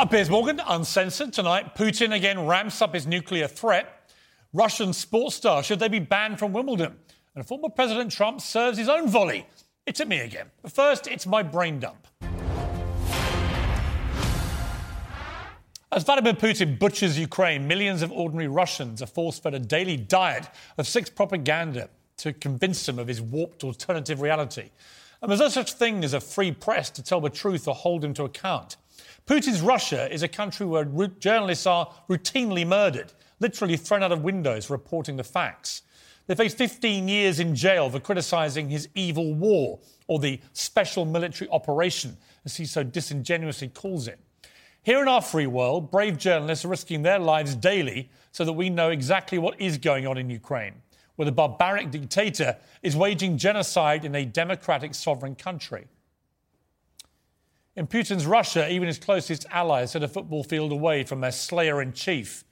I'm Piers Morgan, uncensored tonight. Putin again ramps up his nuclear threat. Russian sports star, should they be banned from Wimbledon? And former President Trump serves his own volley. It's at me again. But first, it's my brain dump. As Vladimir Putin butchers Ukraine, millions of ordinary Russians are force fed a daily diet of sex propaganda to convince them of his warped alternative reality. And there's no such thing as a free press to tell the truth or hold him to account. Putin's Russia is a country where journalists are routinely murdered, literally thrown out of windows reporting the facts. They face 15 years in jail for criticising his evil war, or the special military operation, as he so disingenuously calls it. Here in our free world, brave journalists are risking their lives daily so that we know exactly what is going on in Ukraine, where the barbaric dictator is waging genocide in a democratic sovereign country. In Putin's Russia, even his closest allies sit a football field away from their slayer in chief.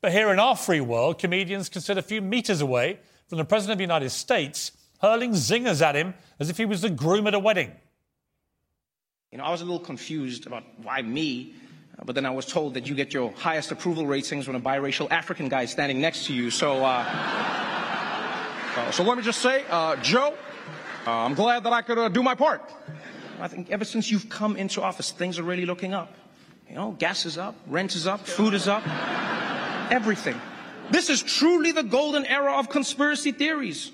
But here in our free world, comedians can sit a few metres away from the President of the United States, hurling zingers at him as if he was the groom at a wedding. You know, I was a little confused about why me, uh, but then I was told that you get your highest approval ratings when a biracial African guy is standing next to you. So, uh, uh, so let me just say, uh, Joe, uh, I'm glad that I could uh, do my part. I think ever since you've come into office, things are really looking up. You know, gas is up, rent is up, food is up, everything. This is truly the golden era of conspiracy theories.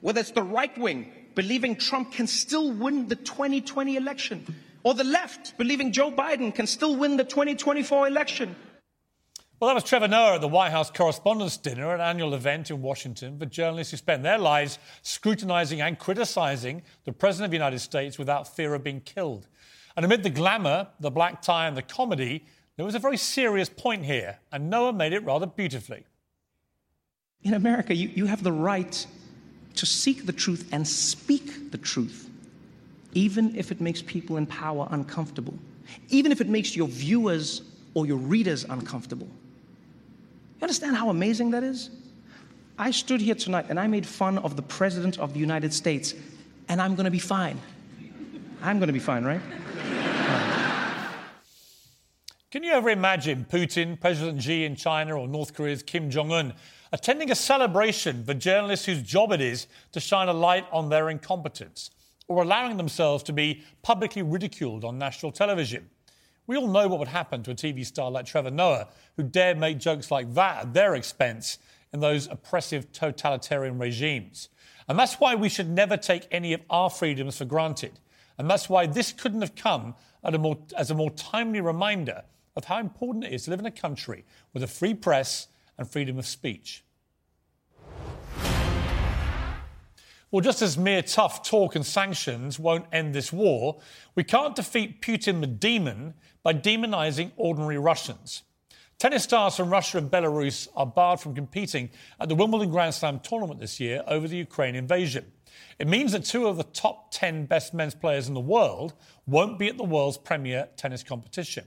Whether it's the right wing believing Trump can still win the 2020 election, or the left believing Joe Biden can still win the 2024 election. Well, that was Trevor Noah at the White House Correspondents' Dinner, an annual event in Washington for journalists who spend their lives scrutinizing and criticizing the President of the United States without fear of being killed. And amid the glamour, the black tie, and the comedy, there was a very serious point here, and Noah made it rather beautifully. In America, you, you have the right to seek the truth and speak the truth, even if it makes people in power uncomfortable, even if it makes your viewers or your readers uncomfortable. You understand how amazing that is? I stood here tonight and I made fun of the President of the United States, and I'm going to be fine. I'm going to be fine, right? Can you ever imagine Putin, President Xi in China, or North Korea's Kim Jong un attending a celebration for journalists whose job it is to shine a light on their incompetence, or allowing themselves to be publicly ridiculed on national television? We all know what would happen to a TV star like Trevor Noah, who dared make jokes like that at their expense in those oppressive totalitarian regimes. And that's why we should never take any of our freedoms for granted. And that's why this couldn't have come a more, as a more timely reminder of how important it is to live in a country with a free press and freedom of speech. Well, just as mere tough talk and sanctions won't end this war, we can't defeat Putin the demon by demonizing ordinary Russians. Tennis stars from Russia and Belarus are barred from competing at the Wimbledon Grand Slam tournament this year over the Ukraine invasion. It means that two of the top 10 best men's players in the world won't be at the world's premier tennis competition.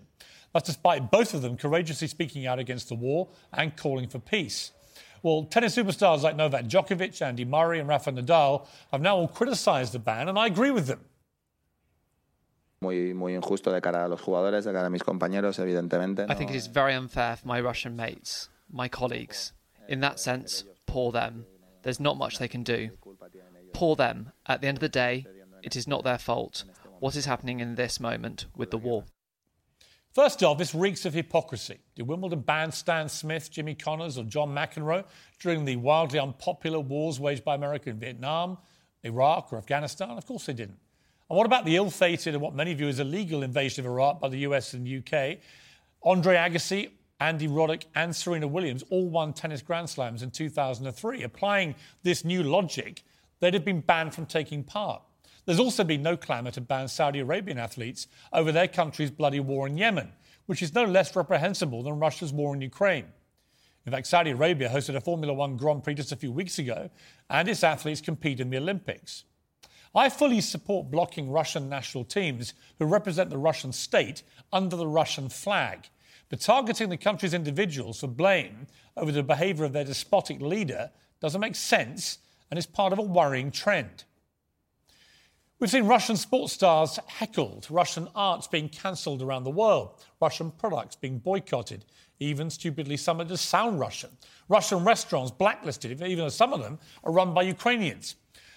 That's despite both of them courageously speaking out against the war and calling for peace. Well, tennis superstars like Novak Djokovic, Andy Murray, and Rafa Nadal have now all criticised the ban, and I agree with them. Muy, muy injusto de cara a los jugadores, de cara a mis compañeros, evidentemente. I think it is very unfair for my Russian mates, my colleagues. In that sense, poor them. There's not much they can do. Poor them. At the end of the day, it is not their fault. What is happening in this moment with the war? First off, this reeks of hypocrisy. Did Wimbledon ban Stan Smith, Jimmy Connors, or John McEnroe during the wildly unpopular wars waged by America in Vietnam, Iraq, or Afghanistan? Of course they didn't. And what about the ill fated and what many view as illegal invasion of Iraq by the US and UK? Andre Agassi, Andy Roddick, and Serena Williams all won tennis Grand Slams in 2003. Applying this new logic, they'd have been banned from taking part. There's also been no clamour to ban Saudi Arabian athletes over their country's bloody war in Yemen, which is no less reprehensible than Russia's war in Ukraine. In fact, Saudi Arabia hosted a Formula One Grand Prix just a few weeks ago, and its athletes compete in the Olympics. I fully support blocking Russian national teams who represent the Russian state under the Russian flag. But targeting the country's individuals for blame over the behaviour of their despotic leader doesn't make sense and is part of a worrying trend. We've seen Russian sports stars heckled, Russian arts being cancelled around the world, Russian products being boycotted, even stupidly summoned as sound Russian, Russian restaurants blacklisted, even though some of them are run by Ukrainians.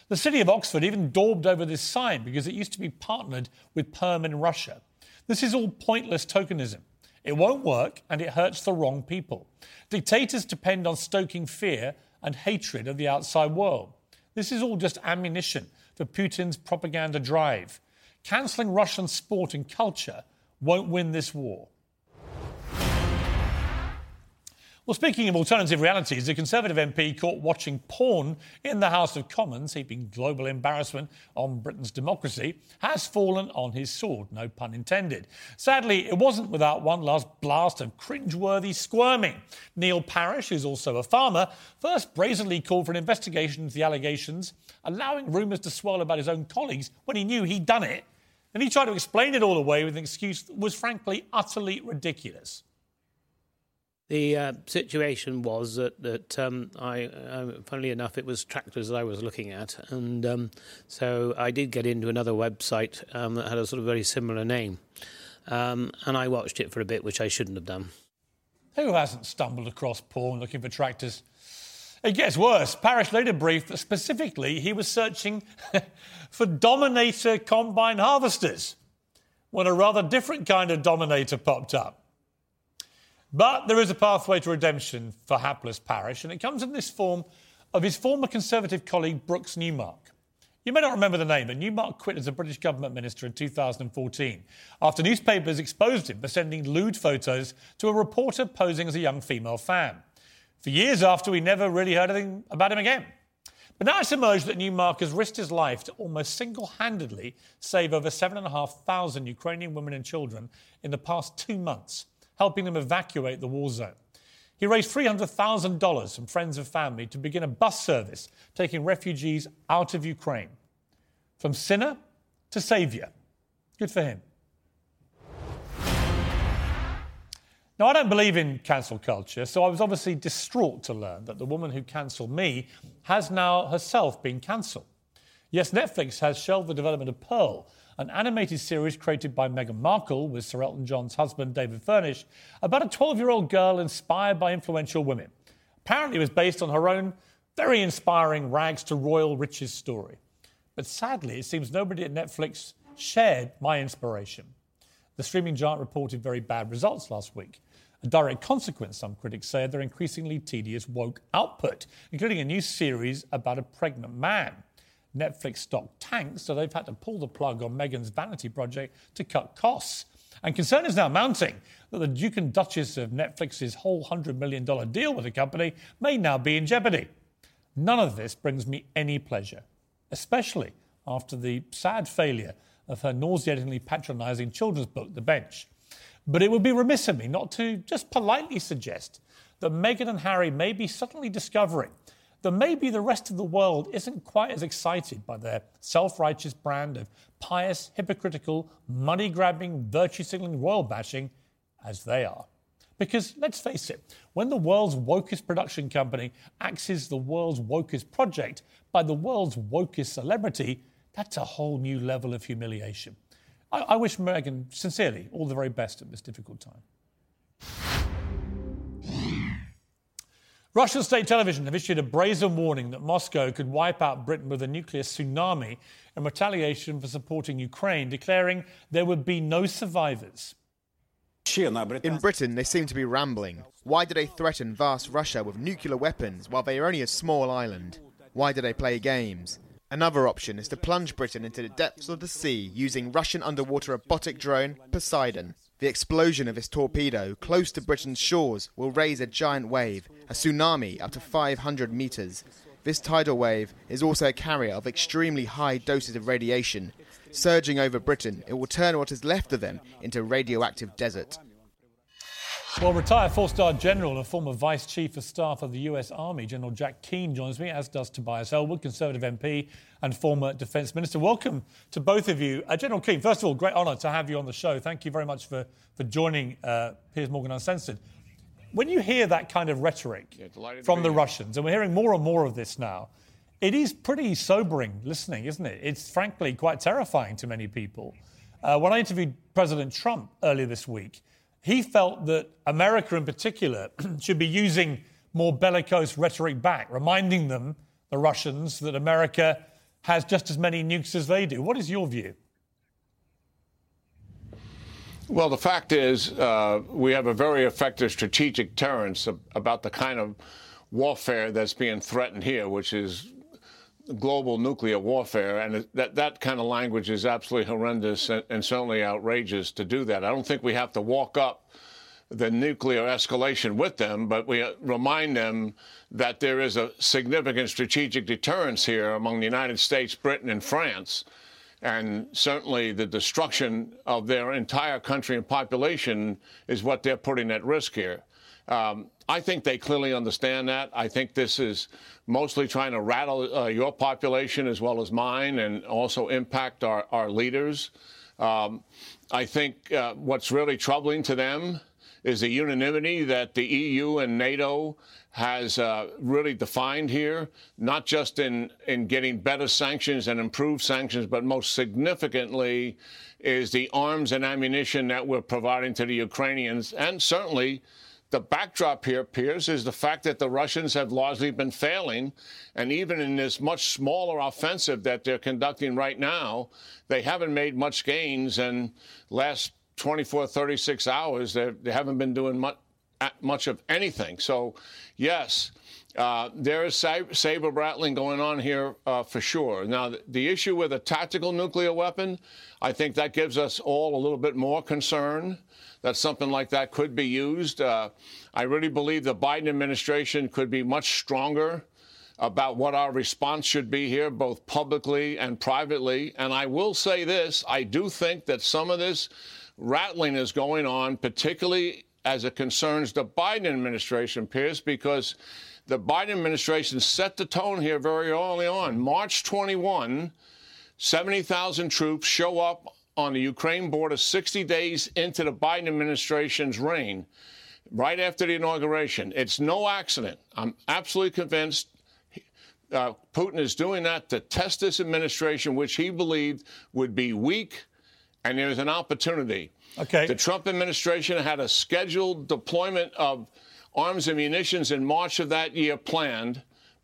The city of Oxford even daubed over this sign because it used to be partnered with Perm in Russia. This is all pointless tokenism. It won't work and it hurts the wrong people. Dictators depend on stoking fear and hatred of the outside world. This is all just ammunition for Putin's propaganda drive. Cancelling Russian sport and culture won't win this war. Well, speaking of alternative realities, the Conservative MP caught watching porn in the House of Commons, heaping global embarrassment on Britain's democracy, has fallen on his sword, no pun intended. Sadly, it wasn't without one last blast of cringeworthy squirming. Neil Parish, who's also a farmer, first brazenly called for an investigation into the allegations, allowing rumours to swirl about his own colleagues when he knew he'd done it. And he tried to explain it all away with an excuse that was frankly utterly ridiculous. The uh, situation was that, that um, I, uh, funnily enough, it was tractors that I was looking at, and um, so I did get into another website um, that had a sort of very similar name, um, and I watched it for a bit, which I shouldn't have done. Who hasn't stumbled across porn looking for tractors? It gets worse. Parish later briefed that specifically he was searching for Dominator combine harvesters when a rather different kind of Dominator popped up. But there is a pathway to redemption for hapless Parish, and it comes in this form of his former Conservative colleague Brooks Newmark. You may not remember the name, but Newmark quit as a British government minister in 2014 after newspapers exposed him for sending lewd photos to a reporter posing as a young female fan. For years after, we never really heard anything about him again. But now it's emerged that Newmark has risked his life to almost single handedly save over 7,500 Ukrainian women and children in the past two months helping them evacuate the war zone. He raised $300,000 from friends and family to begin a bus service taking refugees out of Ukraine. From sinner to saviour. Good for him. Now, I don't believe in cancel culture, so I was obviously distraught to learn that the woman who cancelled me has now herself been cancelled. Yes, Netflix has shelved the development of Pearl, an animated series created by Meghan Markle with Sir Elton John's husband, David Furnish, about a 12 year old girl inspired by influential women. Apparently, it was based on her own very inspiring rags to royal riches story. But sadly, it seems nobody at Netflix shared my inspiration. The streaming giant reported very bad results last week. A direct consequence, some critics say, of their increasingly tedious woke output, including a new series about a pregnant man. Netflix stock tanked, so they've had to pull the plug on Meghan's vanity project to cut costs. And concern is now mounting that the Duke and Duchess of Netflix's whole $100 million deal with the company may now be in jeopardy. None of this brings me any pleasure, especially after the sad failure of her nauseatingly patronising children's book, The Bench. But it would be remiss of me not to just politely suggest that Meghan and Harry may be suddenly discovering that maybe the rest of the world isn't quite as excited by their self righteous brand of pious, hypocritical, money grabbing, virtue signaling royal bashing as they are. Because let's face it, when the world's wokest production company axes the world's wokest project by the world's wokest celebrity, that's a whole new level of humiliation. I, I wish Meghan, sincerely, all the very best at this difficult time. Russian state television have issued a brazen warning that Moscow could wipe out Britain with a nuclear tsunami in retaliation for supporting Ukraine, declaring there would be no survivors. In Britain, they seem to be rambling. Why do they threaten vast Russia with nuclear weapons while they are only a small island? Why do they play games? Another option is to plunge Britain into the depths of the sea using Russian underwater robotic drone Poseidon. The explosion of this torpedo close to Britain's shores will raise a giant wave, a tsunami up to 500 metres. This tidal wave is also a carrier of extremely high doses of radiation. Surging over Britain, it will turn what is left of them into radioactive desert. Well, retired four star general and former vice chief of staff of the US Army, General Jack Keane, joins me, as does Tobias Ellwood, Conservative MP and former Defence Minister. Welcome to both of you. Uh, general Keane, first of all, great honour to have you on the show. Thank you very much for, for joining uh, Piers Morgan Uncensored. When you hear that kind of rhetoric yeah, from the Russians, and we're hearing more and more of this now, it is pretty sobering listening, isn't it? It's frankly quite terrifying to many people. Uh, when I interviewed President Trump earlier this week, he felt that America in particular should be using more bellicose rhetoric back, reminding them, the Russians, that America has just as many nukes as they do. What is your view? Well, the fact is, uh, we have a very effective strategic deterrence about the kind of warfare that's being threatened here, which is global nuclear warfare, and that that kind of language is absolutely horrendous and, and, certainly outrageous to do that. I don't think we have to walk up the nuclear escalation with them, but we remind them that there is a significant strategic deterrence here among the United States, Britain, and France. And certainly the destruction of their entire country and population is what they're putting at risk here. Um, I think they clearly understand that. I think this is mostly trying to rattle uh, your population as well as mine and also impact our, our leaders. Um, I think uh, what's really troubling to them is the unanimity that the EU and NATO has uh, really defined here, not just in, in getting better sanctions and improved sanctions, but most significantly is the arms and ammunition that we're providing to the Ukrainians and certainly the backdrop here, Piers, is the fact that the Russians have largely been failing. And even in this much smaller offensive that they're conducting right now, they haven't made much gains. And last 24, 36 hours, they haven't been doing much, much of anything. So, yes, uh, there is saber rattling going on here uh, for sure. Now, the, issue with a tactical nuclear weapon, I think that gives us all a little bit more concern that something like that could be used. Uh, I really believe the Biden administration could be much stronger about what our response should be here, both publicly and privately. And I will say this I do think that some of this rattling is going on, particularly as it concerns the Biden administration, Piers, because the Biden administration set the tone here very early on. March 21, 70,000 troops show up on the Ukraine border 60 days into the Biden administration's reign, right after the inauguration. It's no accident. I'm absolutely convinced uh, Putin is doing that to test this administration, which he believed would be weak, and there's an opportunity. Okay. The Trump administration had a scheduled deployment of arms and munitions in March of that year planned.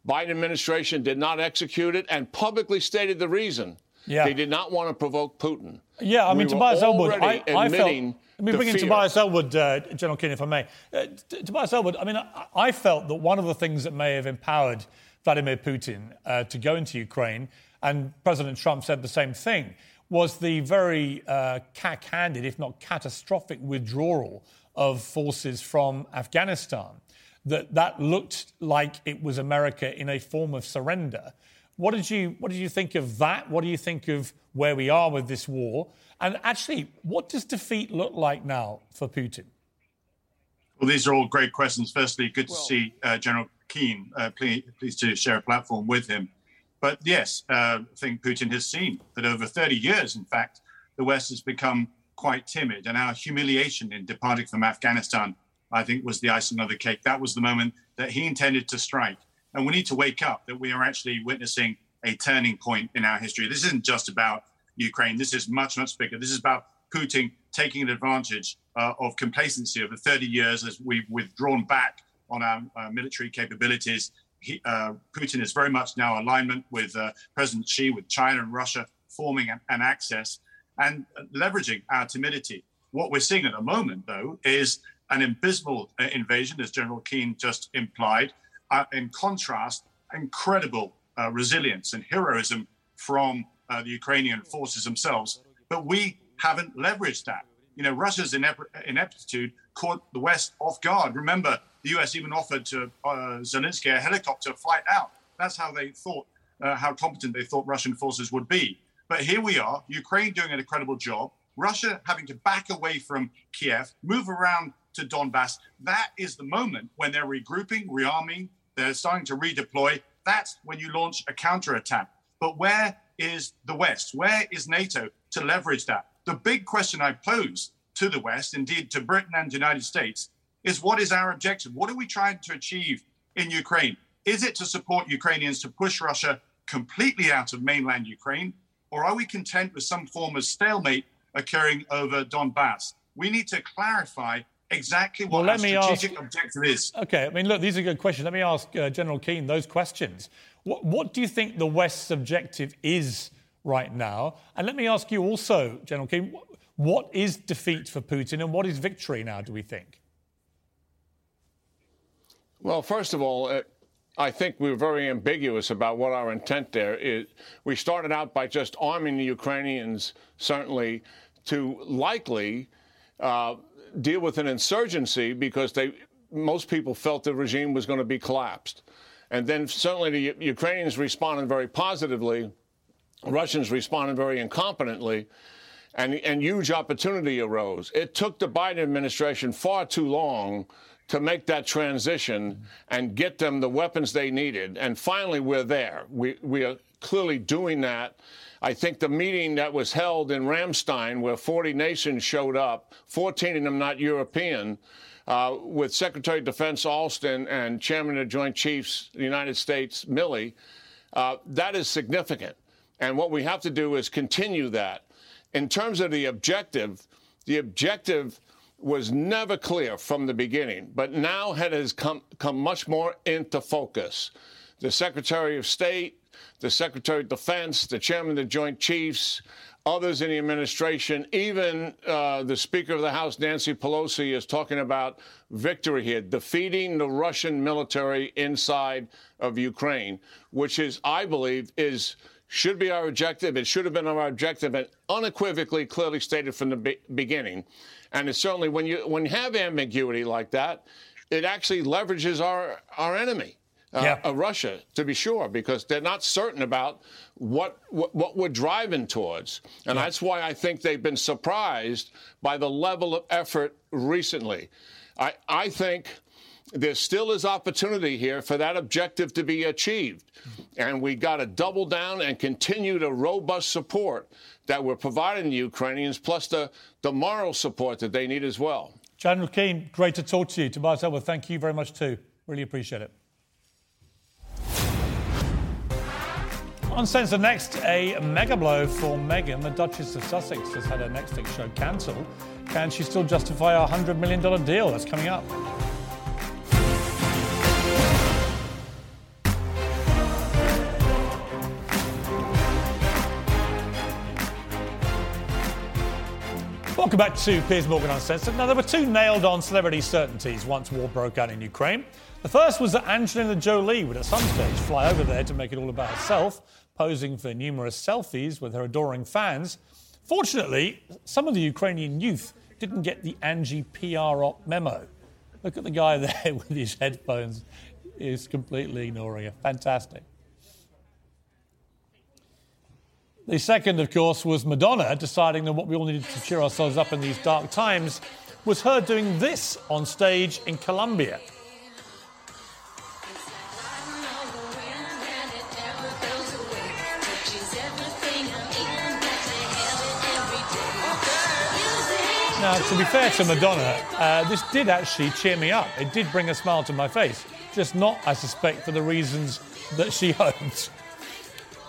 Biden administration did not execute it and publicly stated the reason. Yeah. They did not want to provoke Putin. Yeah, I mean, we Tobias Ellwood, I, I felt. Let me bring in Tobias Ellwood, uh, General Keane, if I may. Uh, Tobias Ellwood, I mean, I, I, felt that one of the things that may have empowered Vladimir Putin uh, to go into Ukraine, and President Trump said the same thing, was the very uh, cack-handed, if not catastrophic, withdrawal of forces from Afghanistan. That that looked like it was America in a form of surrender. What did you What did you think of that? What do you think of where we are with this war? And actually, what does defeat look like now for Putin? Well, these are all great questions. Firstly, good to well, see uh, General Keane. Uh, please, pleased to share a platform with him. But yes, uh, I think Putin has seen that over 30 years, in fact, the West has become quite timid, and our humiliation in departing from Afghanistan I think, was the icing on the cake. That was the moment that he intended to strike. And we need to wake up that we are actually witnessing a turning point in our history. This isn't just about Ukraine. This is much, much bigger. This is about Putin taking advantage uh, of complacency over 30 years as we've withdrawn back on our uh, military capabilities. He, uh, Putin is very much now alignment with uh, President Xi, with China and Russia forming an, an access and leveraging our timidity. What we're seeing at the moment, though, is an abysmal uh, invasion, as General Keane just implied. Uh, in contrast, incredible resilience and heroism from the Ukrainian forces themselves. But we haven't leveraged that. You know, Russia's ineptitude caught the West off guard. Remember, the US even offered to uh, Zelensky a helicopter flight out. That's how they thought, uh, how competent they thought Russian forces would be. But here we are, Ukraine doing an incredible job, Russia having to back away from Kiev, move around to Donbass. That is the moment when they're regrouping, rearming, they're starting to redeploy. That's when you launch a counterattack. But where is the West? Where is NATO to leverage that? The big question I pose to the West, indeed to Britain and the United States, is what is our objective? What are we trying to achieve in Ukraine? Is it to support Ukrainians to push Russia completely out of mainland Ukraine? Or are we content with some form of stalemate occurring over Donbass? We need to clarify exactly what well, our strategic ask, objective is. Okay, I mean, look, these are good questions. Let me ask uh, General Keane those questions. What, what do you think the West's objective is right now? And let me ask you also, General Keane, what is defeat for Putin and what is victory now, do we think? Well, first of all, uh, I think we were very ambiguous about what our intent there is. We started out by just arming the Ukrainians, certainly, to likely uh, deal with an insurgency because they most people felt the regime was going to be collapsed. And then certainly the Ukrainians responded very positively, Russians responded very incompetently, and, and huge opportunity arose. It took the Biden administration far too long to make that transition and get them the weapons they needed. And finally, we're there. We, we are clearly doing that. I think the meeting that was held in Ramstein, where 40 nations showed up, 14 of them not European, uh, with Secretary of Defense Austin and Chairman of the Joint Chiefs, the United States, Milley, uh, that is significant. And what we have to do is continue that. In terms of the objective, the objective was never clear from the beginning, but now it has come, come much more into focus. The Secretary of State, the Secretary of Defense, the Chairman of the Joint Chiefs, others in the administration, even uh, the Speaker of the House, Nancy Pelosi, is talking about victory here, defeating the Russian military inside of Ukraine, which is, I believe, is should be our objective. It should have been our objective and unequivocally, clearly stated from the be- beginning. And it's certainly when you when you have ambiguity like that, it actually leverages our our enemy. Uh, yeah. uh, Russia, to be sure, because they're not certain about what what, what we're driving towards, and yeah. that's why I think they've been surprised by the level of effort recently. I I think there still is opportunity here for that objective to be achieved, and we got to double down and continue to robust support that we're providing the Ukrainians, plus the, the moral support that they need as well. General Keane, great to talk to you. Tobias Ellsworth, thank you very much too. Really appreciate it. On Uncensored next, a mega blow for Meghan. The Duchess of Sussex has had her Netflix show cancelled. Can she still justify a $100 million deal? That's coming up. Welcome back to Piers Morgan Uncensored. Now, there were two nailed on celebrity certainties once war broke out in Ukraine. The first was that Angelina Jolie would at some stage fly over there to make it all about herself, posing for numerous selfies with her adoring fans. Fortunately, some of the Ukrainian youth didn't get the Angie PR op memo. Look at the guy there with his headphones, he's completely ignoring it. Fantastic. The second, of course, was Madonna deciding that what we all needed to cheer ourselves up in these dark times was her doing this on stage in Colombia. Now, to be fair to Madonna, uh, this did actually cheer me up. It did bring a smile to my face. Just not, I suspect, for the reasons that she hoped.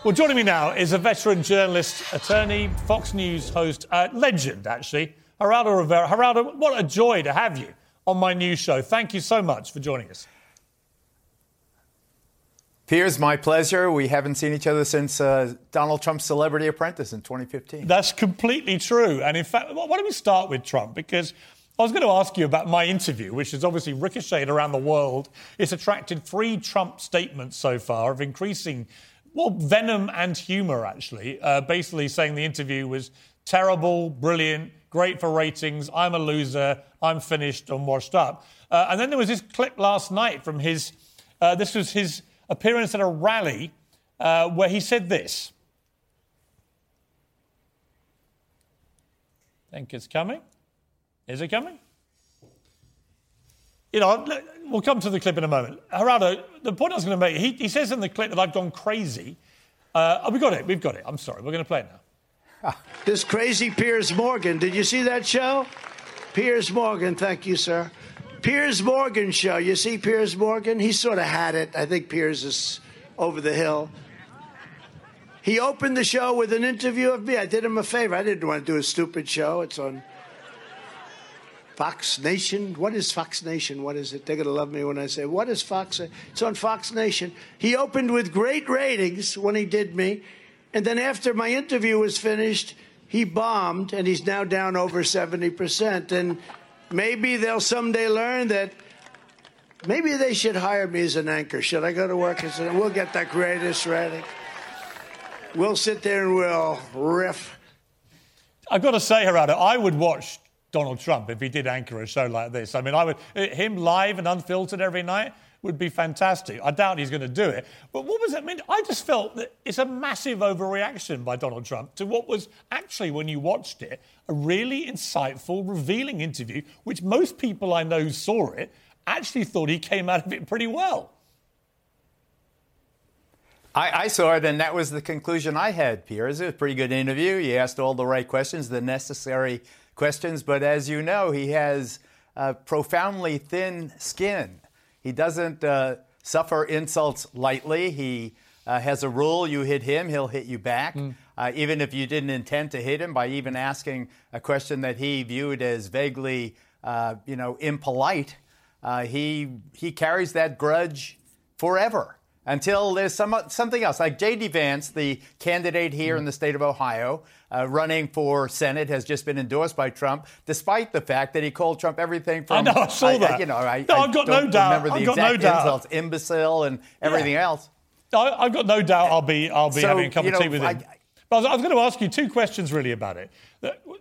Well, joining me now is a veteran journalist, attorney, Fox News host, uh, legend, actually, Geraldo Rivera. Geraldo, what a joy to have you on my new show. Thank you so much for joining us. Piers, my pleasure. We haven't seen each other since uh, Donald Trump's Celebrity Apprentice in 2015. That's completely true. And in fact, why don't we start with Trump? Because I was going to ask you about my interview, which has obviously ricocheted around the world. It's attracted three Trump statements so far of increasing, well, venom and humour, actually. Uh, basically saying the interview was terrible, brilliant, great for ratings, I'm a loser, I'm finished, I'm washed up. Uh, and then there was this clip last night from his, uh, this was his appearance at a rally uh, where he said this. Think it's coming? Is it coming? You know, we'll come to the clip in a moment. Geraldo, the point I was going to make, he, he says in the clip that I've gone crazy. Uh, oh, we got it. We've got it. I'm sorry. We're going to play it now. this crazy Piers Morgan. Did you see that show? Piers Morgan. Thank you, sir. Piers Morgan show. You see Piers Morgan? He sort of had it. I think Piers is over the hill. He opened the show with an interview of me. I did him a favor. I didn't want to do a stupid show. It's on Fox Nation. What is Fox Nation? What is it? They're going to love me when I say, What is Fox? It's on Fox Nation. He opened with great ratings when he did me. And then after my interview was finished, he bombed and he's now down over 70%. And maybe they'll someday learn that maybe they should hire me as an anchor. Should I go to work as an We'll get the greatest rating. We'll sit there and we'll riff. I've got to say, Geraldo, I would watch Donald Trump if he did anchor a show like this. I mean, I would eh, him live and unfiltered every night would be fantastic. I doubt he's going to do it. But what was? I mean, I just felt that it's a massive overreaction by Donald Trump to what was actually, when you watched it, a really insightful, revealing interview, which most people I know who saw it actually thought he came out of it pretty well. I, I, saw it, and that was the conclusion I had, Piers. It was a pretty good interview. He asked all the right questions, the necessary questions. But as you know, he has a profoundly thin skin. He doesn't uh, suffer insults lightly. He uh, has a rule you hit him, he'll hit you back. Mm. Uh, even if you didn't intend to hit him by even asking a question that he viewed as vaguely, uh, you know, impolite, uh, he, he carries that grudge forever until there's some, something else. Like J.D. Vance, the candidate here mm. in the state of Ohio, uh, running for Senate, has just been endorsed by Trump, despite the fact that he called Trump everything from. I know, I saw I, that. you know, I, no, I've got no doubt. Remember the I've got exact no doubt. insults, imbecile, and everything yeah. else. I, have got no doubt. I'll be, I'll be so, having a cup of know, tea with him. But I was, I was going to ask you two questions really about it,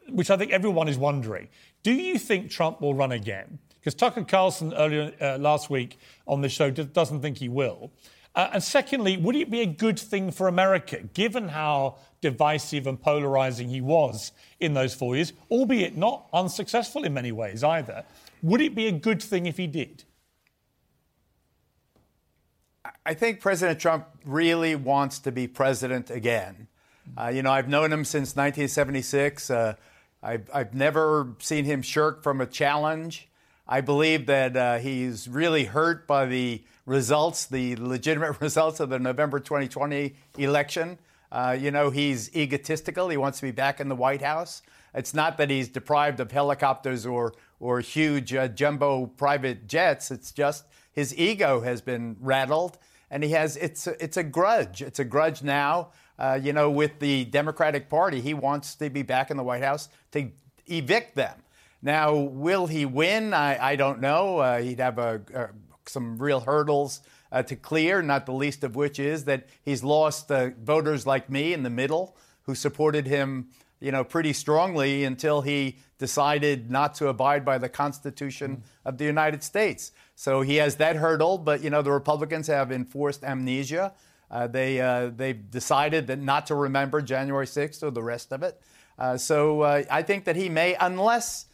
which I think everyone is wondering. Do you think Trump will run again? Because Tucker Carlson earlier uh, last week on the show doesn't think he will. Uh, and secondly, would it be a good thing for America, given how divisive and polarizing he was in those four years, albeit not unsuccessful in many ways either? Would it be a good thing if he did? I think President Trump really wants to be president again. Uh, you know, I've known him since 1976. Uh, I've, I've, never seen him shirk from a challenge. I believe that uh, he's really hurt by the results, the legitimate results of the November 2020 election. Uh, you know, he's egotistical. He wants to be back in the White House. It's not that he's deprived of helicopters or, or huge uh, jumbo private jets. It's just his ego has been rattled, and he has it's it's a grudge. It's a grudge now. Uh, you know, with the Democratic Party, he wants to be back in the White House to evict them. Now, will he win? I, I don't know. Uh, he'd have a, a, some real hurdles uh, to clear, not the least of which is that he's lost uh, voters like me in the middle who supported him, you know, pretty strongly until he decided not to abide by the Constitution mm. of the United States. So he has that hurdle, but you know, the Republicans have enforced amnesia. Uh, they uh, they've decided that not to remember January 6th or the rest of it. Uh, so uh, I think that he may, unless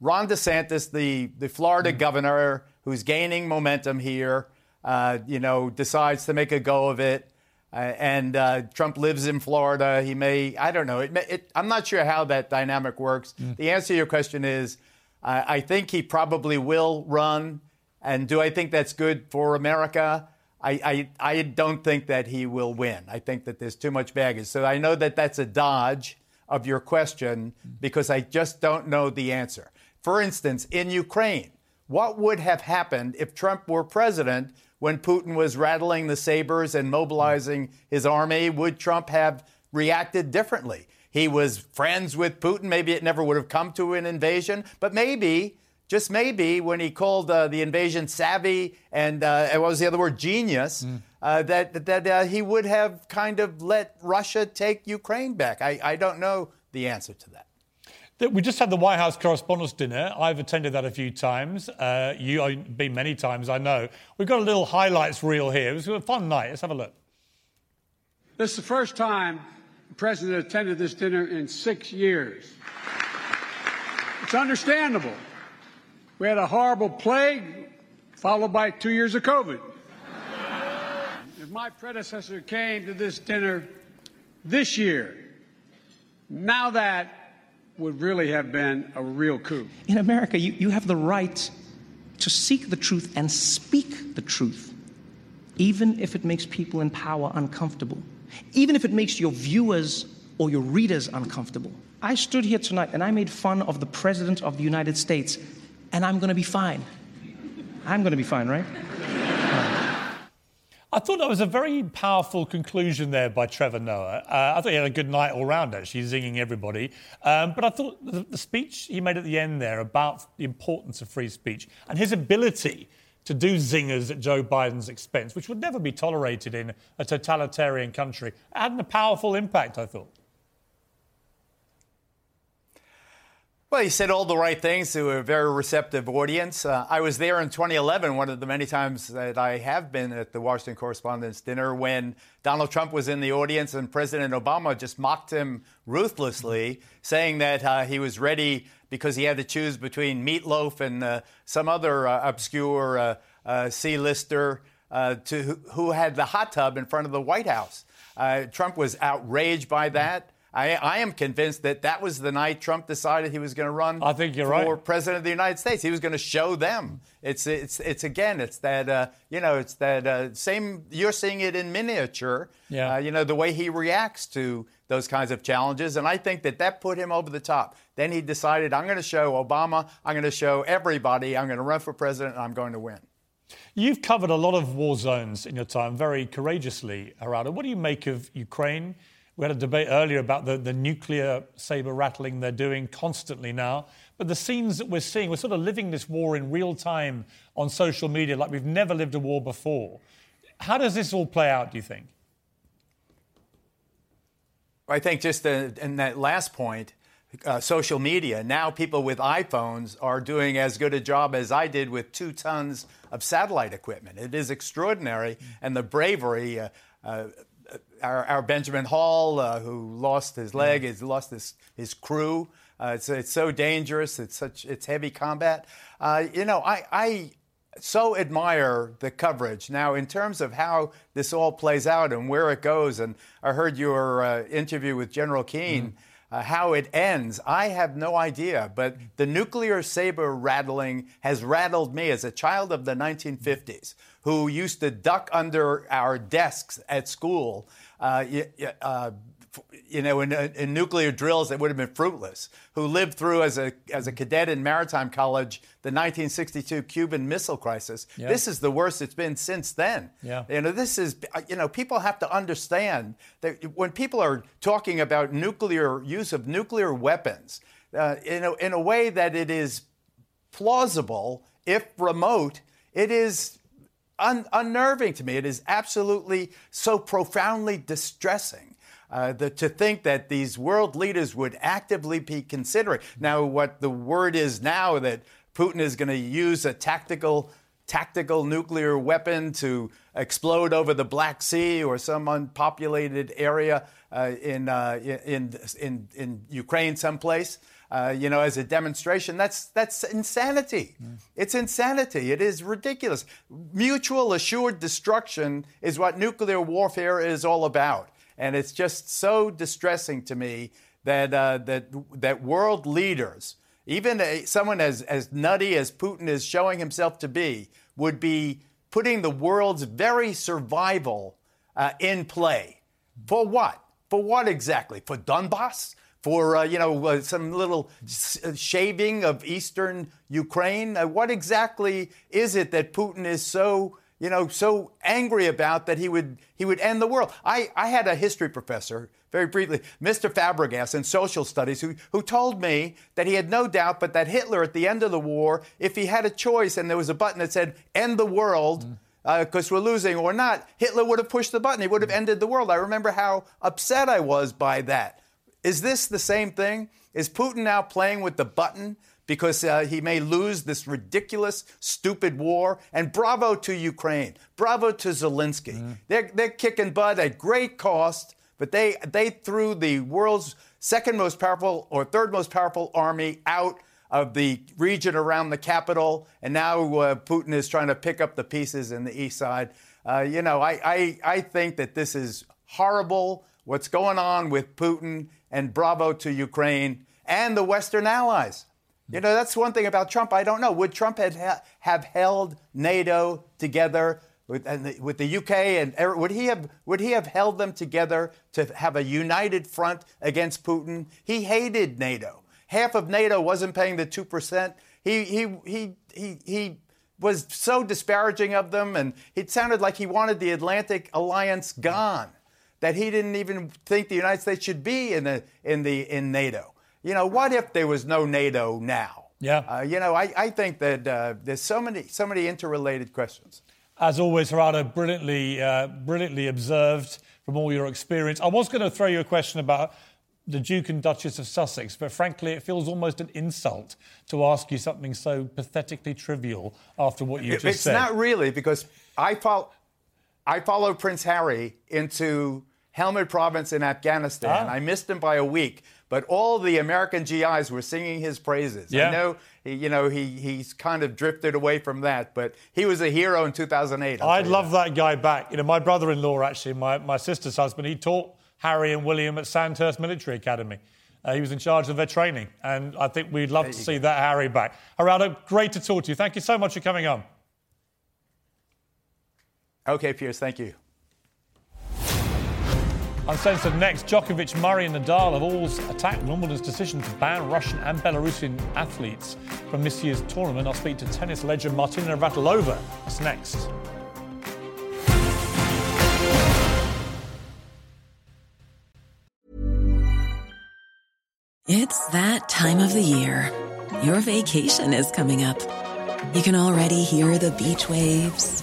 Ron DeSantis, the, the Florida mm-hmm. governor who's gaining momentum here, uh, you know, decides to make a go of it. Uh, and uh, Trump lives in Florida. He may, I don't know. It, it, I'm not sure how that dynamic works. Mm. The answer to your question is uh, I think he probably will run. And do I think that's good for America? I, I, I don't think that he will win. I think that there's too much baggage. So I know that that's a dodge of your question because I just don't know the answer. For instance, in Ukraine, what would have happened if Trump were president when Putin was rattling the sabers and mobilizing his army? Would Trump have reacted differently? He was friends with Putin. Maybe it never would have come to an invasion, but maybe just maybe when he called uh, the invasion savvy and uh, what was the other word genius mm. uh, that that uh, he would have kind of let Russia take Ukraine back. I, I don't know the answer to that. We just had the White House Correspondents' Dinner. I've attended that a few times. Uh, you have been many times, I know. We've got a little highlights reel here. It was a fun night. Let's have a look. This is the first time the president attended this dinner in six years. It's understandable. We had a horrible plague, followed by two years of COVID. if my predecessor came to this dinner this year, now that would really have been a real coup. In America, you, you have the right to seek the truth and speak the truth, even if it makes people in power uncomfortable, even if it makes your viewers or your readers uncomfortable. I stood here tonight and I made fun of the President of the United States and I'm going to be fine. I'm going to be fine, right? I thought that was a very powerful conclusion there by Trevor Noah. Uh, I thought he had a good night all round, actually, zinging everybody. Um, but I thought the, the, speech he made at the end there about the importance of free speech and his ability to do zingers at Joe Biden's expense, which would never be tolerated in a totalitarian country, had a powerful impact, I thought. Well, he said all the right things to a very receptive audience. Uh, I was there in 2011, one of the many times that I have been at the Washington Correspondents' Dinner, when Donald Trump was in the audience and President Obama just mocked him ruthlessly, saying that uh, he was ready because he had to choose between meatloaf and uh, some other uh, obscure uh, uh, C-lister to, who had the hot tub in front of the White House. Trump was outraged by that. I, I am convinced that that was the night Trump decided he was going to run. I think you're for right. president of the United States. He was going to show them. It's it's it's again. It's that uh, you know. It's that uh, same. You're seeing it in miniature. Yeah. Uh, you know the way he reacts to those kinds of challenges, and I think that that put him over the top. Then he decided, I'm going to show Obama. I'm going to show everybody. I'm going to run for president, and I'm going to win. You've covered a lot of war zones in your time very courageously, Geraldo. What do you make of Ukraine? We had a debate earlier about the, the nuclear saber rattling they're doing constantly now. But the scenes that we're seeing, we're sort of living this war in real time on social media like we've never lived a war before. How does this all play out, do you think? I think just in that last point, uh, social media, now people with iPhones are doing as good a job as I did with two tons of satellite equipment. It is extraordinary, and the bravery. Uh, uh, our, our, Benjamin Hall, uh, who lost his leg, has lost his, his crew. Uh, it's, it's so dangerous. It's such it's heavy combat. Uh, you know, I, I so admire the coverage. Now, in terms of how this all plays out and where it goes, and I heard your uh, interview with General Keane. Mm. Uh, how it ends, I have no idea. But the nuclear saber rattling has rattled me as a child of the 1950s who used to duck under our desks at school. Uh, uh, you know, in, in, nuclear drills that would have been fruitless, who lived through as a, as a cadet in maritime college the 1962 Cuban Missile Crisis. Yeah. This is the worst it's been since then. Yeah. You know, this is, you know, people have to understand that when people are talking about nuclear use of nuclear weapons uh, in, a, in a way that it is plausible, if remote, it is un- unnerving to me. It is absolutely so profoundly distressing. Uh, the, to think that these world leaders would actively be considering. Now, what the word is now that Putin is going to use a tactical tactical nuclear weapon to explode over the Black Sea or some unpopulated area uh, in, uh, in, in, in Ukraine someplace. Uh, you know, as a demonstration. That's that's insanity. Mm. It's insanity. It is ridiculous. Mutual assured destruction is what nuclear warfare is all about, and it's just so distressing to me that uh, that that world leaders, even a, someone as as nutty as Putin is showing himself to be, would be putting the world's very survival uh, in play. For what? For what exactly? For Donbass? For uh, you know uh, some little uh, shaving of eastern Ukraine? Uh, what exactly is it that Putin is so you know so angry about that he would he would end the world? I, I had a history professor very briefly, Mr. Fabregas in social studies, who, who told me that he had no doubt but that Hitler, at the end of the war, if he had a choice and there was a button that said, end the world, because mm. uh, we're losing or not, Hitler would have pushed the button. He would have ended the world. I remember how upset I was by that. Is this the same thing? Is Putin now playing with the button because uh, he may lose this ridiculous, stupid war? And bravo to Ukraine. Bravo to Zelensky. Mm. They're, they're kicking butt at great cost. But they they threw the world's second most powerful or third most powerful army out of the region around the capital, and now uh, Putin is trying to pick up the pieces in the east side. Uh, you know, I, I I think that this is horrible. What's going on with Putin? And bravo to Ukraine and the Western allies. You know, that's one thing about Trump. I don't know. Would Trump have, have held NATO together with, the, with the UK and er, would he have would he have held them together to have a united front against Putin? He hated NATO. Half of NATO wasn't paying the two percent. He he he he he was so disparaging of them, and it sounded like he wanted the Atlantic Alliance gone. That he didn't even think the United States should be in the in the in NATO. You know, what if there was no NATO now? Yeah. Uh, you know, I, I think that uh, there's so many so many interrelated questions. As always, Geraldo, brilliantly, uh, brilliantly observed from all your experience. I was going to throw you a question about the Duke and Duchess of Sussex, but frankly, it feels almost an insult to ask you something so pathetically trivial after what you just it's said. It's not really, because I, fo- I followed Prince Harry into Helmand Province in Afghanistan. Ah. I missed him by a week but all the American GIs were singing his praises. Yeah. I know, you know, he he's kind of drifted away from that, but he was a hero in 2008. i would love that. that guy back. You know, my brother-in-law, actually, my, my sister's husband, he taught Harry and William at Sandhurst Military Academy. Uh, he was in charge of their training, and I think we'd love to see go. that Harry back. Geraldo, great to talk to you. Thank you so much for coming on. Okay, Piers, thank you. Uncensored next, Djokovic, Murray, and Nadal have all attacked Wimbledon's decision to ban Russian and Belarusian athletes from this year's tournament. I'll speak to tennis legend Martina Navratilova. That's next. It's that time of the year. Your vacation is coming up. You can already hear the beach waves,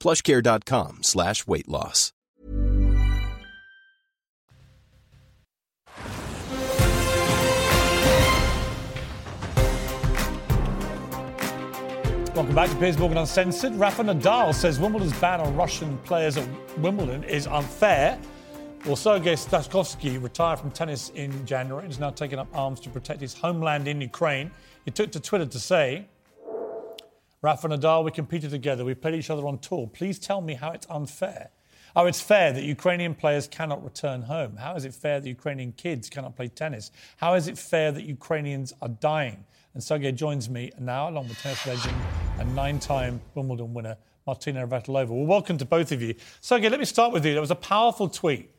plushcare.com slash weight loss. Welcome back to Piers Morgan Uncensored. Rafa Nadal says Wimbledon's ban on Russian players at Wimbledon is unfair. Well, Sergei Stakhovsky retired from tennis in January and has now taken up arms to protect his homeland in Ukraine. He took to Twitter to say, Rafa Nadal, we competed together. We played each other on tour. Please tell me how it's unfair. Oh, it's fair that Ukrainian players cannot return home. How is it fair that Ukrainian kids cannot play tennis? How is it fair that Ukrainians are dying? And Sergei joins me now, along with tennis legend and nine time Wimbledon winner Martina Navratilova. Well, welcome to both of you. Sergei, let me start with you. There was a powerful tweet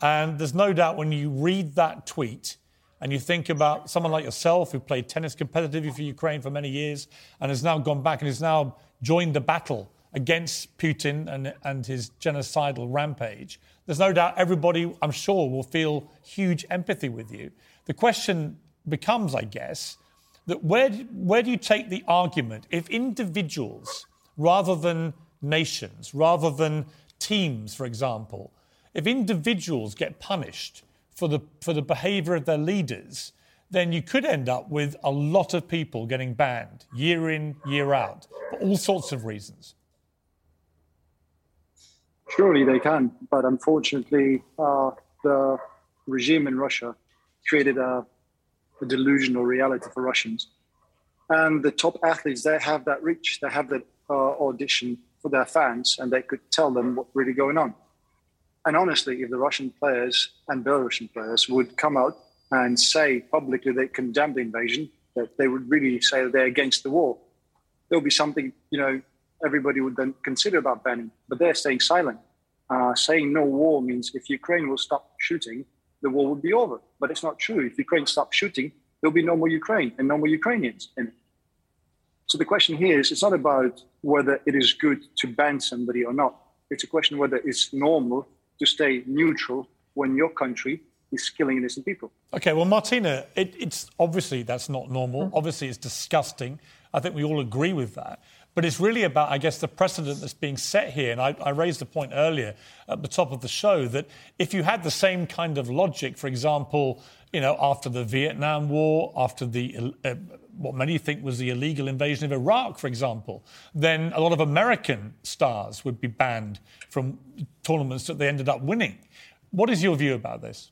and there's no doubt when you read that tweet and you think about someone like yourself who played tennis competitively for Ukraine for many years and has now gone back and has now joined the battle against Putin and, and his genocidal rampage, there's no doubt everybody, I'm sure, will feel huge empathy with you. The question becomes, I guess, that where, where do you take the argument if individuals, rather than nations, rather than teams, for example, if individuals get punished for the, for the behavior of their leaders, then you could end up with a lot of people getting banned year in, year out, for all sorts of reasons. Surely they can, but unfortunately, uh, the regime in Russia created a, a, delusional reality for Russians. And the top athletes, they have that reach, they have that uh, audition for their fans, and they could tell them what's really going on. And honestly, if the Russian players and Belarusian players would come out and say publicly they condemn the invasion, that they would really say they're against the war, there would be something, you know, everybody would then consider about banning. But they're staying silent. Uh, saying no war means if Ukraine will stop shooting, the war would be over. But it's not true. If Ukraine stops shooting, there'll be no more Ukraine and no more Ukrainians in it. So the question here is it's not about whether it is good to ban somebody or not. It's a question whether it's normal to stay neutral when your country is killing innocent people. Okay, well, Martina, it, it's obviously that's not normal. Mm. Obviously, it's disgusting. I think we all agree with that. But it's really about, I guess, the precedent that's being set here. And I, I, raised the point earlier at the top of the show that if you had the same kind of logic, for example, you know, after the Vietnam War, after the uh, what many think was the illegal invasion of Iraq, for example, then a lot of American stars would be banned from tournaments that they ended up winning. What is your view about this?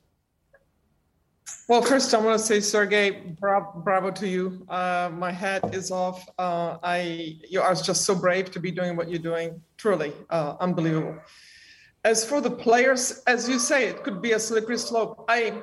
Well, first, I want to say, Sergey, bravo, bravo to you. Uh, my hat is off. Uh, I you are just so brave to be doing what you're doing. Truly, uh, unbelievable. As for the players, as you say, it could be a slippery slope. I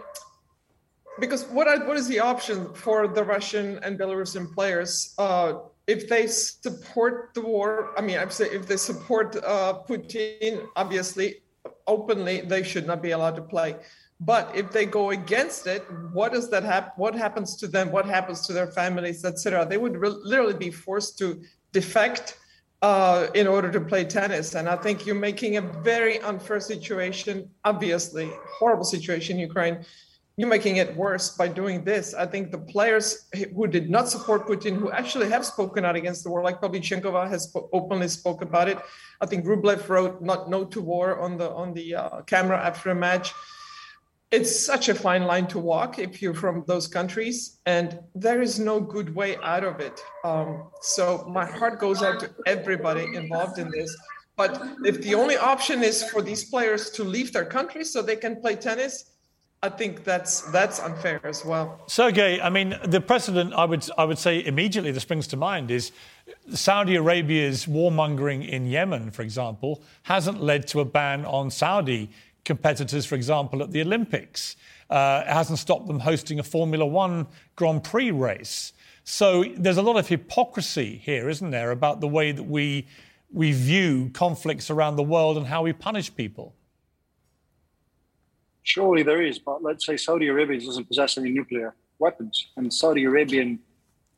because what are, what is the option for the Russian and Belarusian players uh, if they support the war? I mean, I'm saying if they support uh, Putin, obviously, openly, they should not be allowed to play. But if they go against it, what does that happen? What happens to them? What happens to their families, etc.? They would re- literally be forced to defect uh, in order to play tennis. And I think you're making a very unfair situation, obviously, horrible situation in Ukraine you're making it worse by doing this. I think the players who did not support Putin, who actually have spoken out against the war, like Pavlyuchenkova has openly spoke about it. I think Rublev wrote "not no to war" on the on the uh, camera after a match. It's such a fine line to walk if you're from those countries, and there is no good way out of it. Um, so my heart goes out to everybody involved in this. But if the only option is for these players to leave their country so they can play tennis, I think that's that's unfair as well. Sergey, I mean, the precedent I would I would say immediately that springs to mind is Saudi Arabia's warmongering in Yemen, for example, hasn't led to a ban on Saudi competitors, for example, at the Olympics. Uh, it hasn't stopped them hosting a Formula One Grand Prix race. So there's a lot of hypocrisy here, isn't there, about the way that we we view conflicts around the world and how we punish people. Surely there is, but let's say Saudi Arabia doesn't possess any nuclear weapons, and Saudi Arabian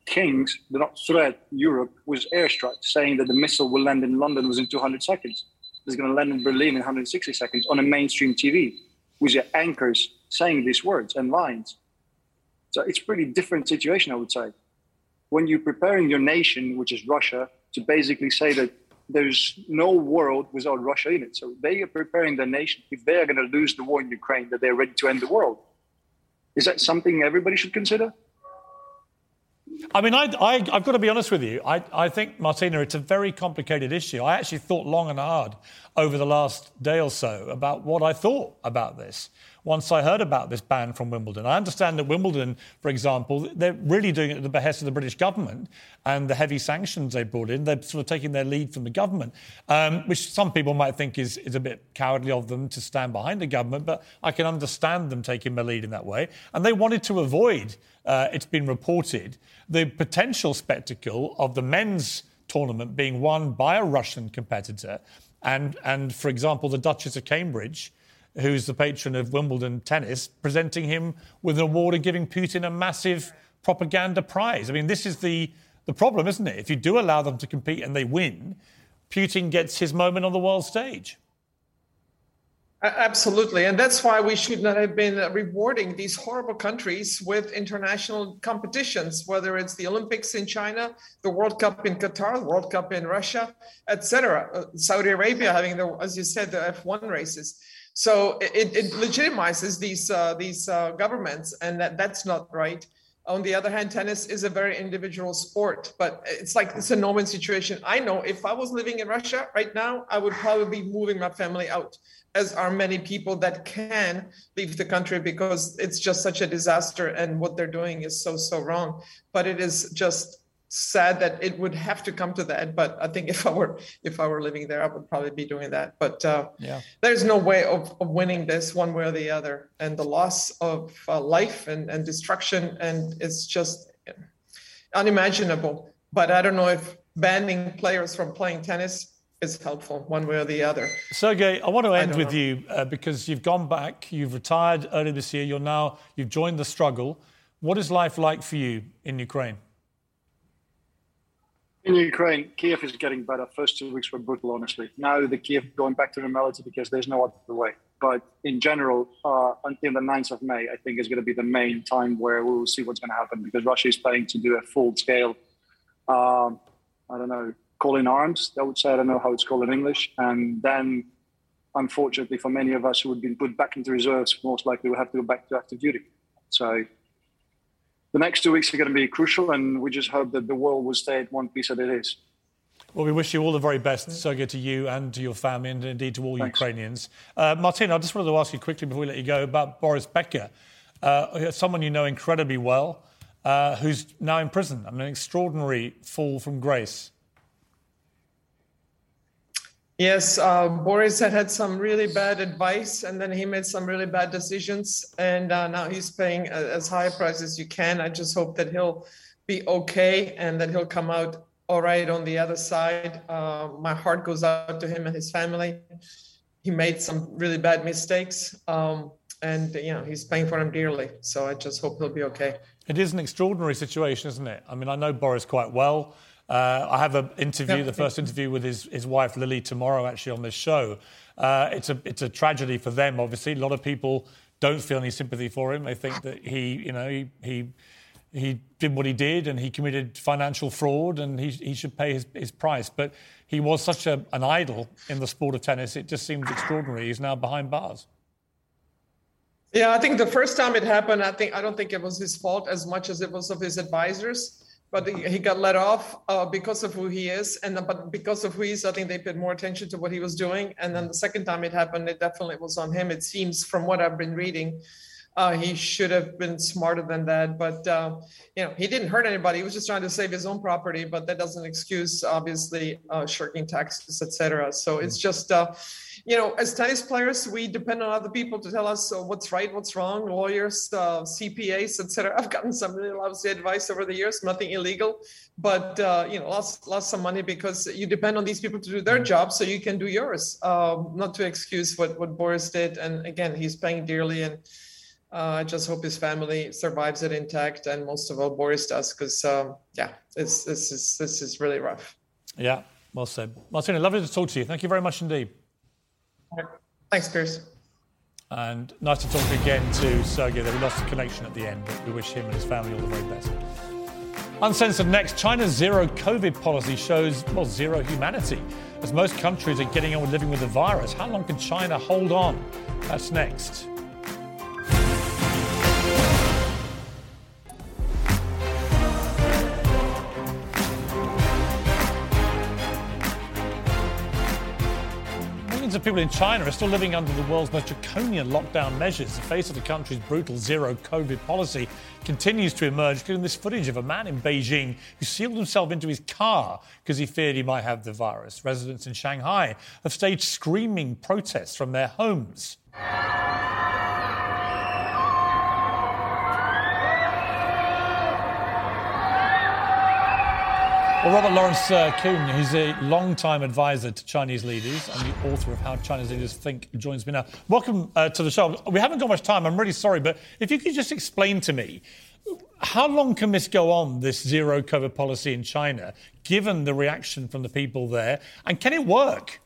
kings do not threat Europe with airstrikes, saying that the missile will land in London within 200 seconds. It's going to land in Berlin in 160 seconds on a mainstream TV with your anchors saying these words and lines. So it's a pretty different situation, I would say. When you're preparing your nation, which is Russia, to basically say that there's no world without Russia in it. So they are preparing the nation. If they are going to lose the war in Ukraine, that they're ready to end the world. Is that something everybody should consider? I mean, I, have got to be honest with you. I, I think, Martina, it's a very complicated issue. I actually thought long and hard over the last day or so about what I thought about this once I heard about this ban from Wimbledon. I understand that Wimbledon, for example, they're really doing it at the behest of the British government and the heavy sanctions they brought in. They're sort of taking their lead from the government, um, which some people might think is, is a bit cowardly of them to stand behind the government, but I can understand them taking the lead in that way. And they wanted to avoid, uh, it's been reported, the potential spectacle of the men's tournament being won by a Russian competitor. And, and for example, the Duchess of Cambridge who's the patron of Wimbledon tennis, presenting him with an award and giving Putin a massive propaganda prize. I mean, this is the, the problem, isn't it? If you do allow them to compete and they win, Putin gets his moment on the world stage. Absolutely. And that's why we should not have been rewarding these horrible countries with international competitions, whether it's the Olympics in China, the World Cup in Qatar, the World Cup in Russia, etc. Uh, Saudi Arabia having, the, as you said, the F1 races. So it, it legitimizes these uh, these uh, governments, and that, that's not right. On the other hand, tennis is a very individual sport, but it's like it's a no-win situation. I know if I was living in Russia right now, I would probably be moving my family out, as are many people that can leave the country because it's just such a disaster and what they're doing is so so wrong. But it is just sad that it would have to come to that but i think if i were if i were living there i would probably be doing that. But uh, yeah. there's no way of, of, winning this one way or the other. And the loss of uh, life and, and destruction and it's just unimaginable. But i don't know if banning players from playing tennis is helpful one way or the other. Sergey i want to end with know. you uh, because you've gone back you've retired earlier this year you're now you've joined the struggle. What is life like for you in ukraine in Ukraine, Kiev is getting better. First two weeks were brutal, honestly. Now the Kiev going back to normality because there's no other way. But in general, uh, until the 9th of May, I think is going to be the main time where we will see what's going to happen because Russia is planning to do a full scale, um, I don't know, call in arms. I would say, I don't know how it's called in English. And then, unfortunately, for many of us who have been put back into reserves, most likely will have to go back to active duty. So the next two weeks are going to be crucial, and we just hope that the world will stay at one piece as it is. Well, we wish you all the very best, Sergey, to you and to your family, and indeed to all Thanks. Ukrainians. Uh, Martin, I just wanted to ask you quickly before we let you go about Boris Becker, uh, someone you know incredibly well, uh, who's now in prison. I mean, an extraordinary fall from grace. Yes, uh, Boris had had some really bad advice, and then he made some really bad decisions, and uh, now he's paying as high a price as you can. I just hope that he'll be okay and that he'll come out all right on the other side. Uh, my heart goes out to him and his family. He made some really bad mistakes, um, and you know he's paying for them dearly. So I just hope he'll be okay. It is an extraordinary situation, isn't it? I mean, I know Boris quite well. Uh, I have an interview, yeah. the first interview with his, his wife Lily tomorrow, actually on this show. Uh, it's a it's a tragedy for them. Obviously, a lot of people don't feel any sympathy for him. They think that he, you know, he he he did what he did and he committed financial fraud and he he should pay his, his price. But he was such a, an idol in the sport of tennis. It just seems extraordinary. He's now behind bars. Yeah, I think the first time it happened, I think I don't think it was his fault as much as it was of his advisors but he got let off uh, because of who he is and but because of who he is i think they paid more attention to what he was doing. And then the second time it happened it definitely was on him it seems from what i've been reading uh, he should have been smarter than that but uh, you know he didn't hurt anybody he was just trying to save his own property but that doesn't excuse obviously uh, shirking taxes etc so it's just uh, you know, as tennis players, we depend on other people to tell us uh, what's right, what's wrong. Lawyers, uh, CPAs, etc. I've gotten some really lousy advice over the years. Nothing illegal, but uh, you know, lost lost some money because you depend on these people to do their job, so you can do yours. Um, not to excuse what what Boris did, and again, he's paying dearly, and I just hope his family survives it intact, and most of all, Boris does, because um, yeah, it's this is this is really rough. Yeah, well said, Martina. Lovely to talk to you. Thank you very much indeed. Thanks, Piers. And nice to talk again to Sergey. That we lost the connection at the end, but we wish him and his family all the very best. Uncensored next, China's zero COVID policy shows, well, zero humanity. As most countries are getting on with living with the virus, how long can China hold on? That's next. Of people in China are still living under the world's most draconian lockdown measures. The face of the country's brutal zero COVID policy continues to emerge, including this footage of a man in Beijing who sealed himself into his car because he feared he might have the virus. Residents in Shanghai have staged screaming protests from their homes. Well, Robert Lawrence uh, Kuhn, who's a long-time advisor to Chinese leaders and the author of How Chinese Leaders Think, joins me now. Welcome uh, to the show. We haven't got much time. I'm really sorry, but if you could just explain to me how long can this go on, this zero COVID policy in China, given the reaction from the people there, and can it work?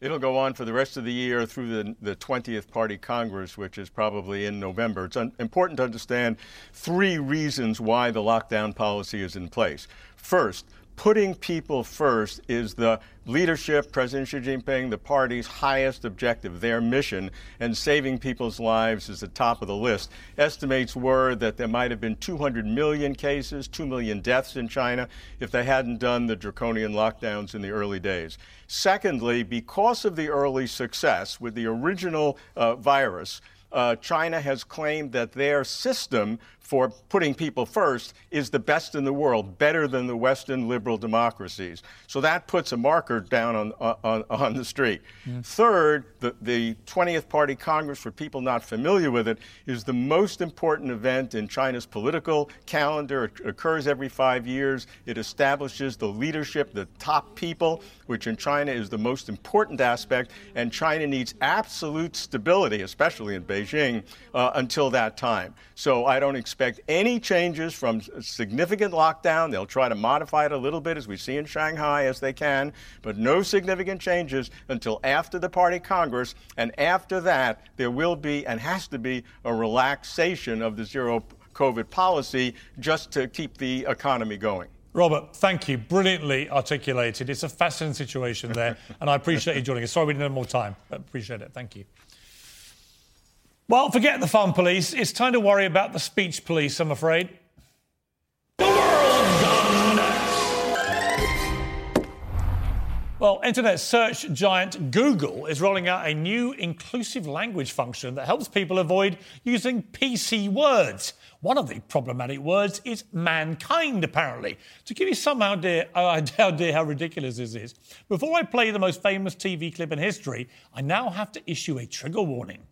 It'll go on for the rest of the year through the, the 20th Party Congress, which is probably in November. It's un- important to understand three reasons why the lockdown policy is in place. First, putting people first is the leadership, President Xi Jinping, the party's highest objective, their mission, and saving people's lives is the top of the list. Estimates were that there might have been 200 million cases, 2 million deaths in China if they hadn't done the draconian lockdowns in the early days. Secondly, because of the early success with the original uh, virus, uh, China has claimed that their system for putting people first is the best in the world, better than the Western liberal democracies. So that puts a marker down on, on, on the street. Mm. Third, the, the 20th Party Congress, for people not familiar with it, is the most important event in China's political calendar. It occurs every five years. It establishes the leadership, the top people, which in China is the most important aspect. And China needs absolute stability, especially in Beijing, uh, until that time. So I don't expect expect any changes from significant lockdown. They'll try to modify it a little bit, as we see in Shanghai, as they can, but no significant changes until after the party Congress. And after that, there will be and has to be a relaxation of the zero COVID policy just to keep the economy going. Robert, thank you. Brilliantly articulated. It's a fascinating situation there, and I appreciate you joining us. Sorry we didn't have more time, but appreciate it. Thank you. Well, forget the fun police. It's time to worry about the speech police, I'm afraid. The world's gone nuts. Well, internet search giant Google is rolling out a new inclusive language function that helps people avoid using PC words. One of the problematic words is mankind, apparently. To give you some idea, uh, idea how ridiculous this is, before I play the most famous TV clip in history, I now have to issue a trigger warning.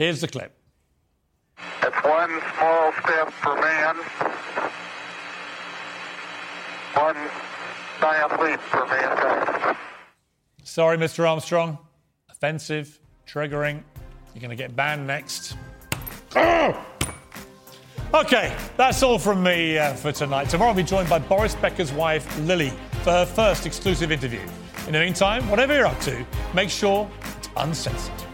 Here's the clip. It's one small step for man, one giant leap for mankind. Sorry, Mr. Armstrong. Offensive, triggering. You're going to get banned next. Oh! Okay, that's all from me uh, for tonight. Tomorrow I'll be joined by Boris Becker's wife, Lily, for her first exclusive interview. In the meantime, whatever you're up to, make sure it's uncensored.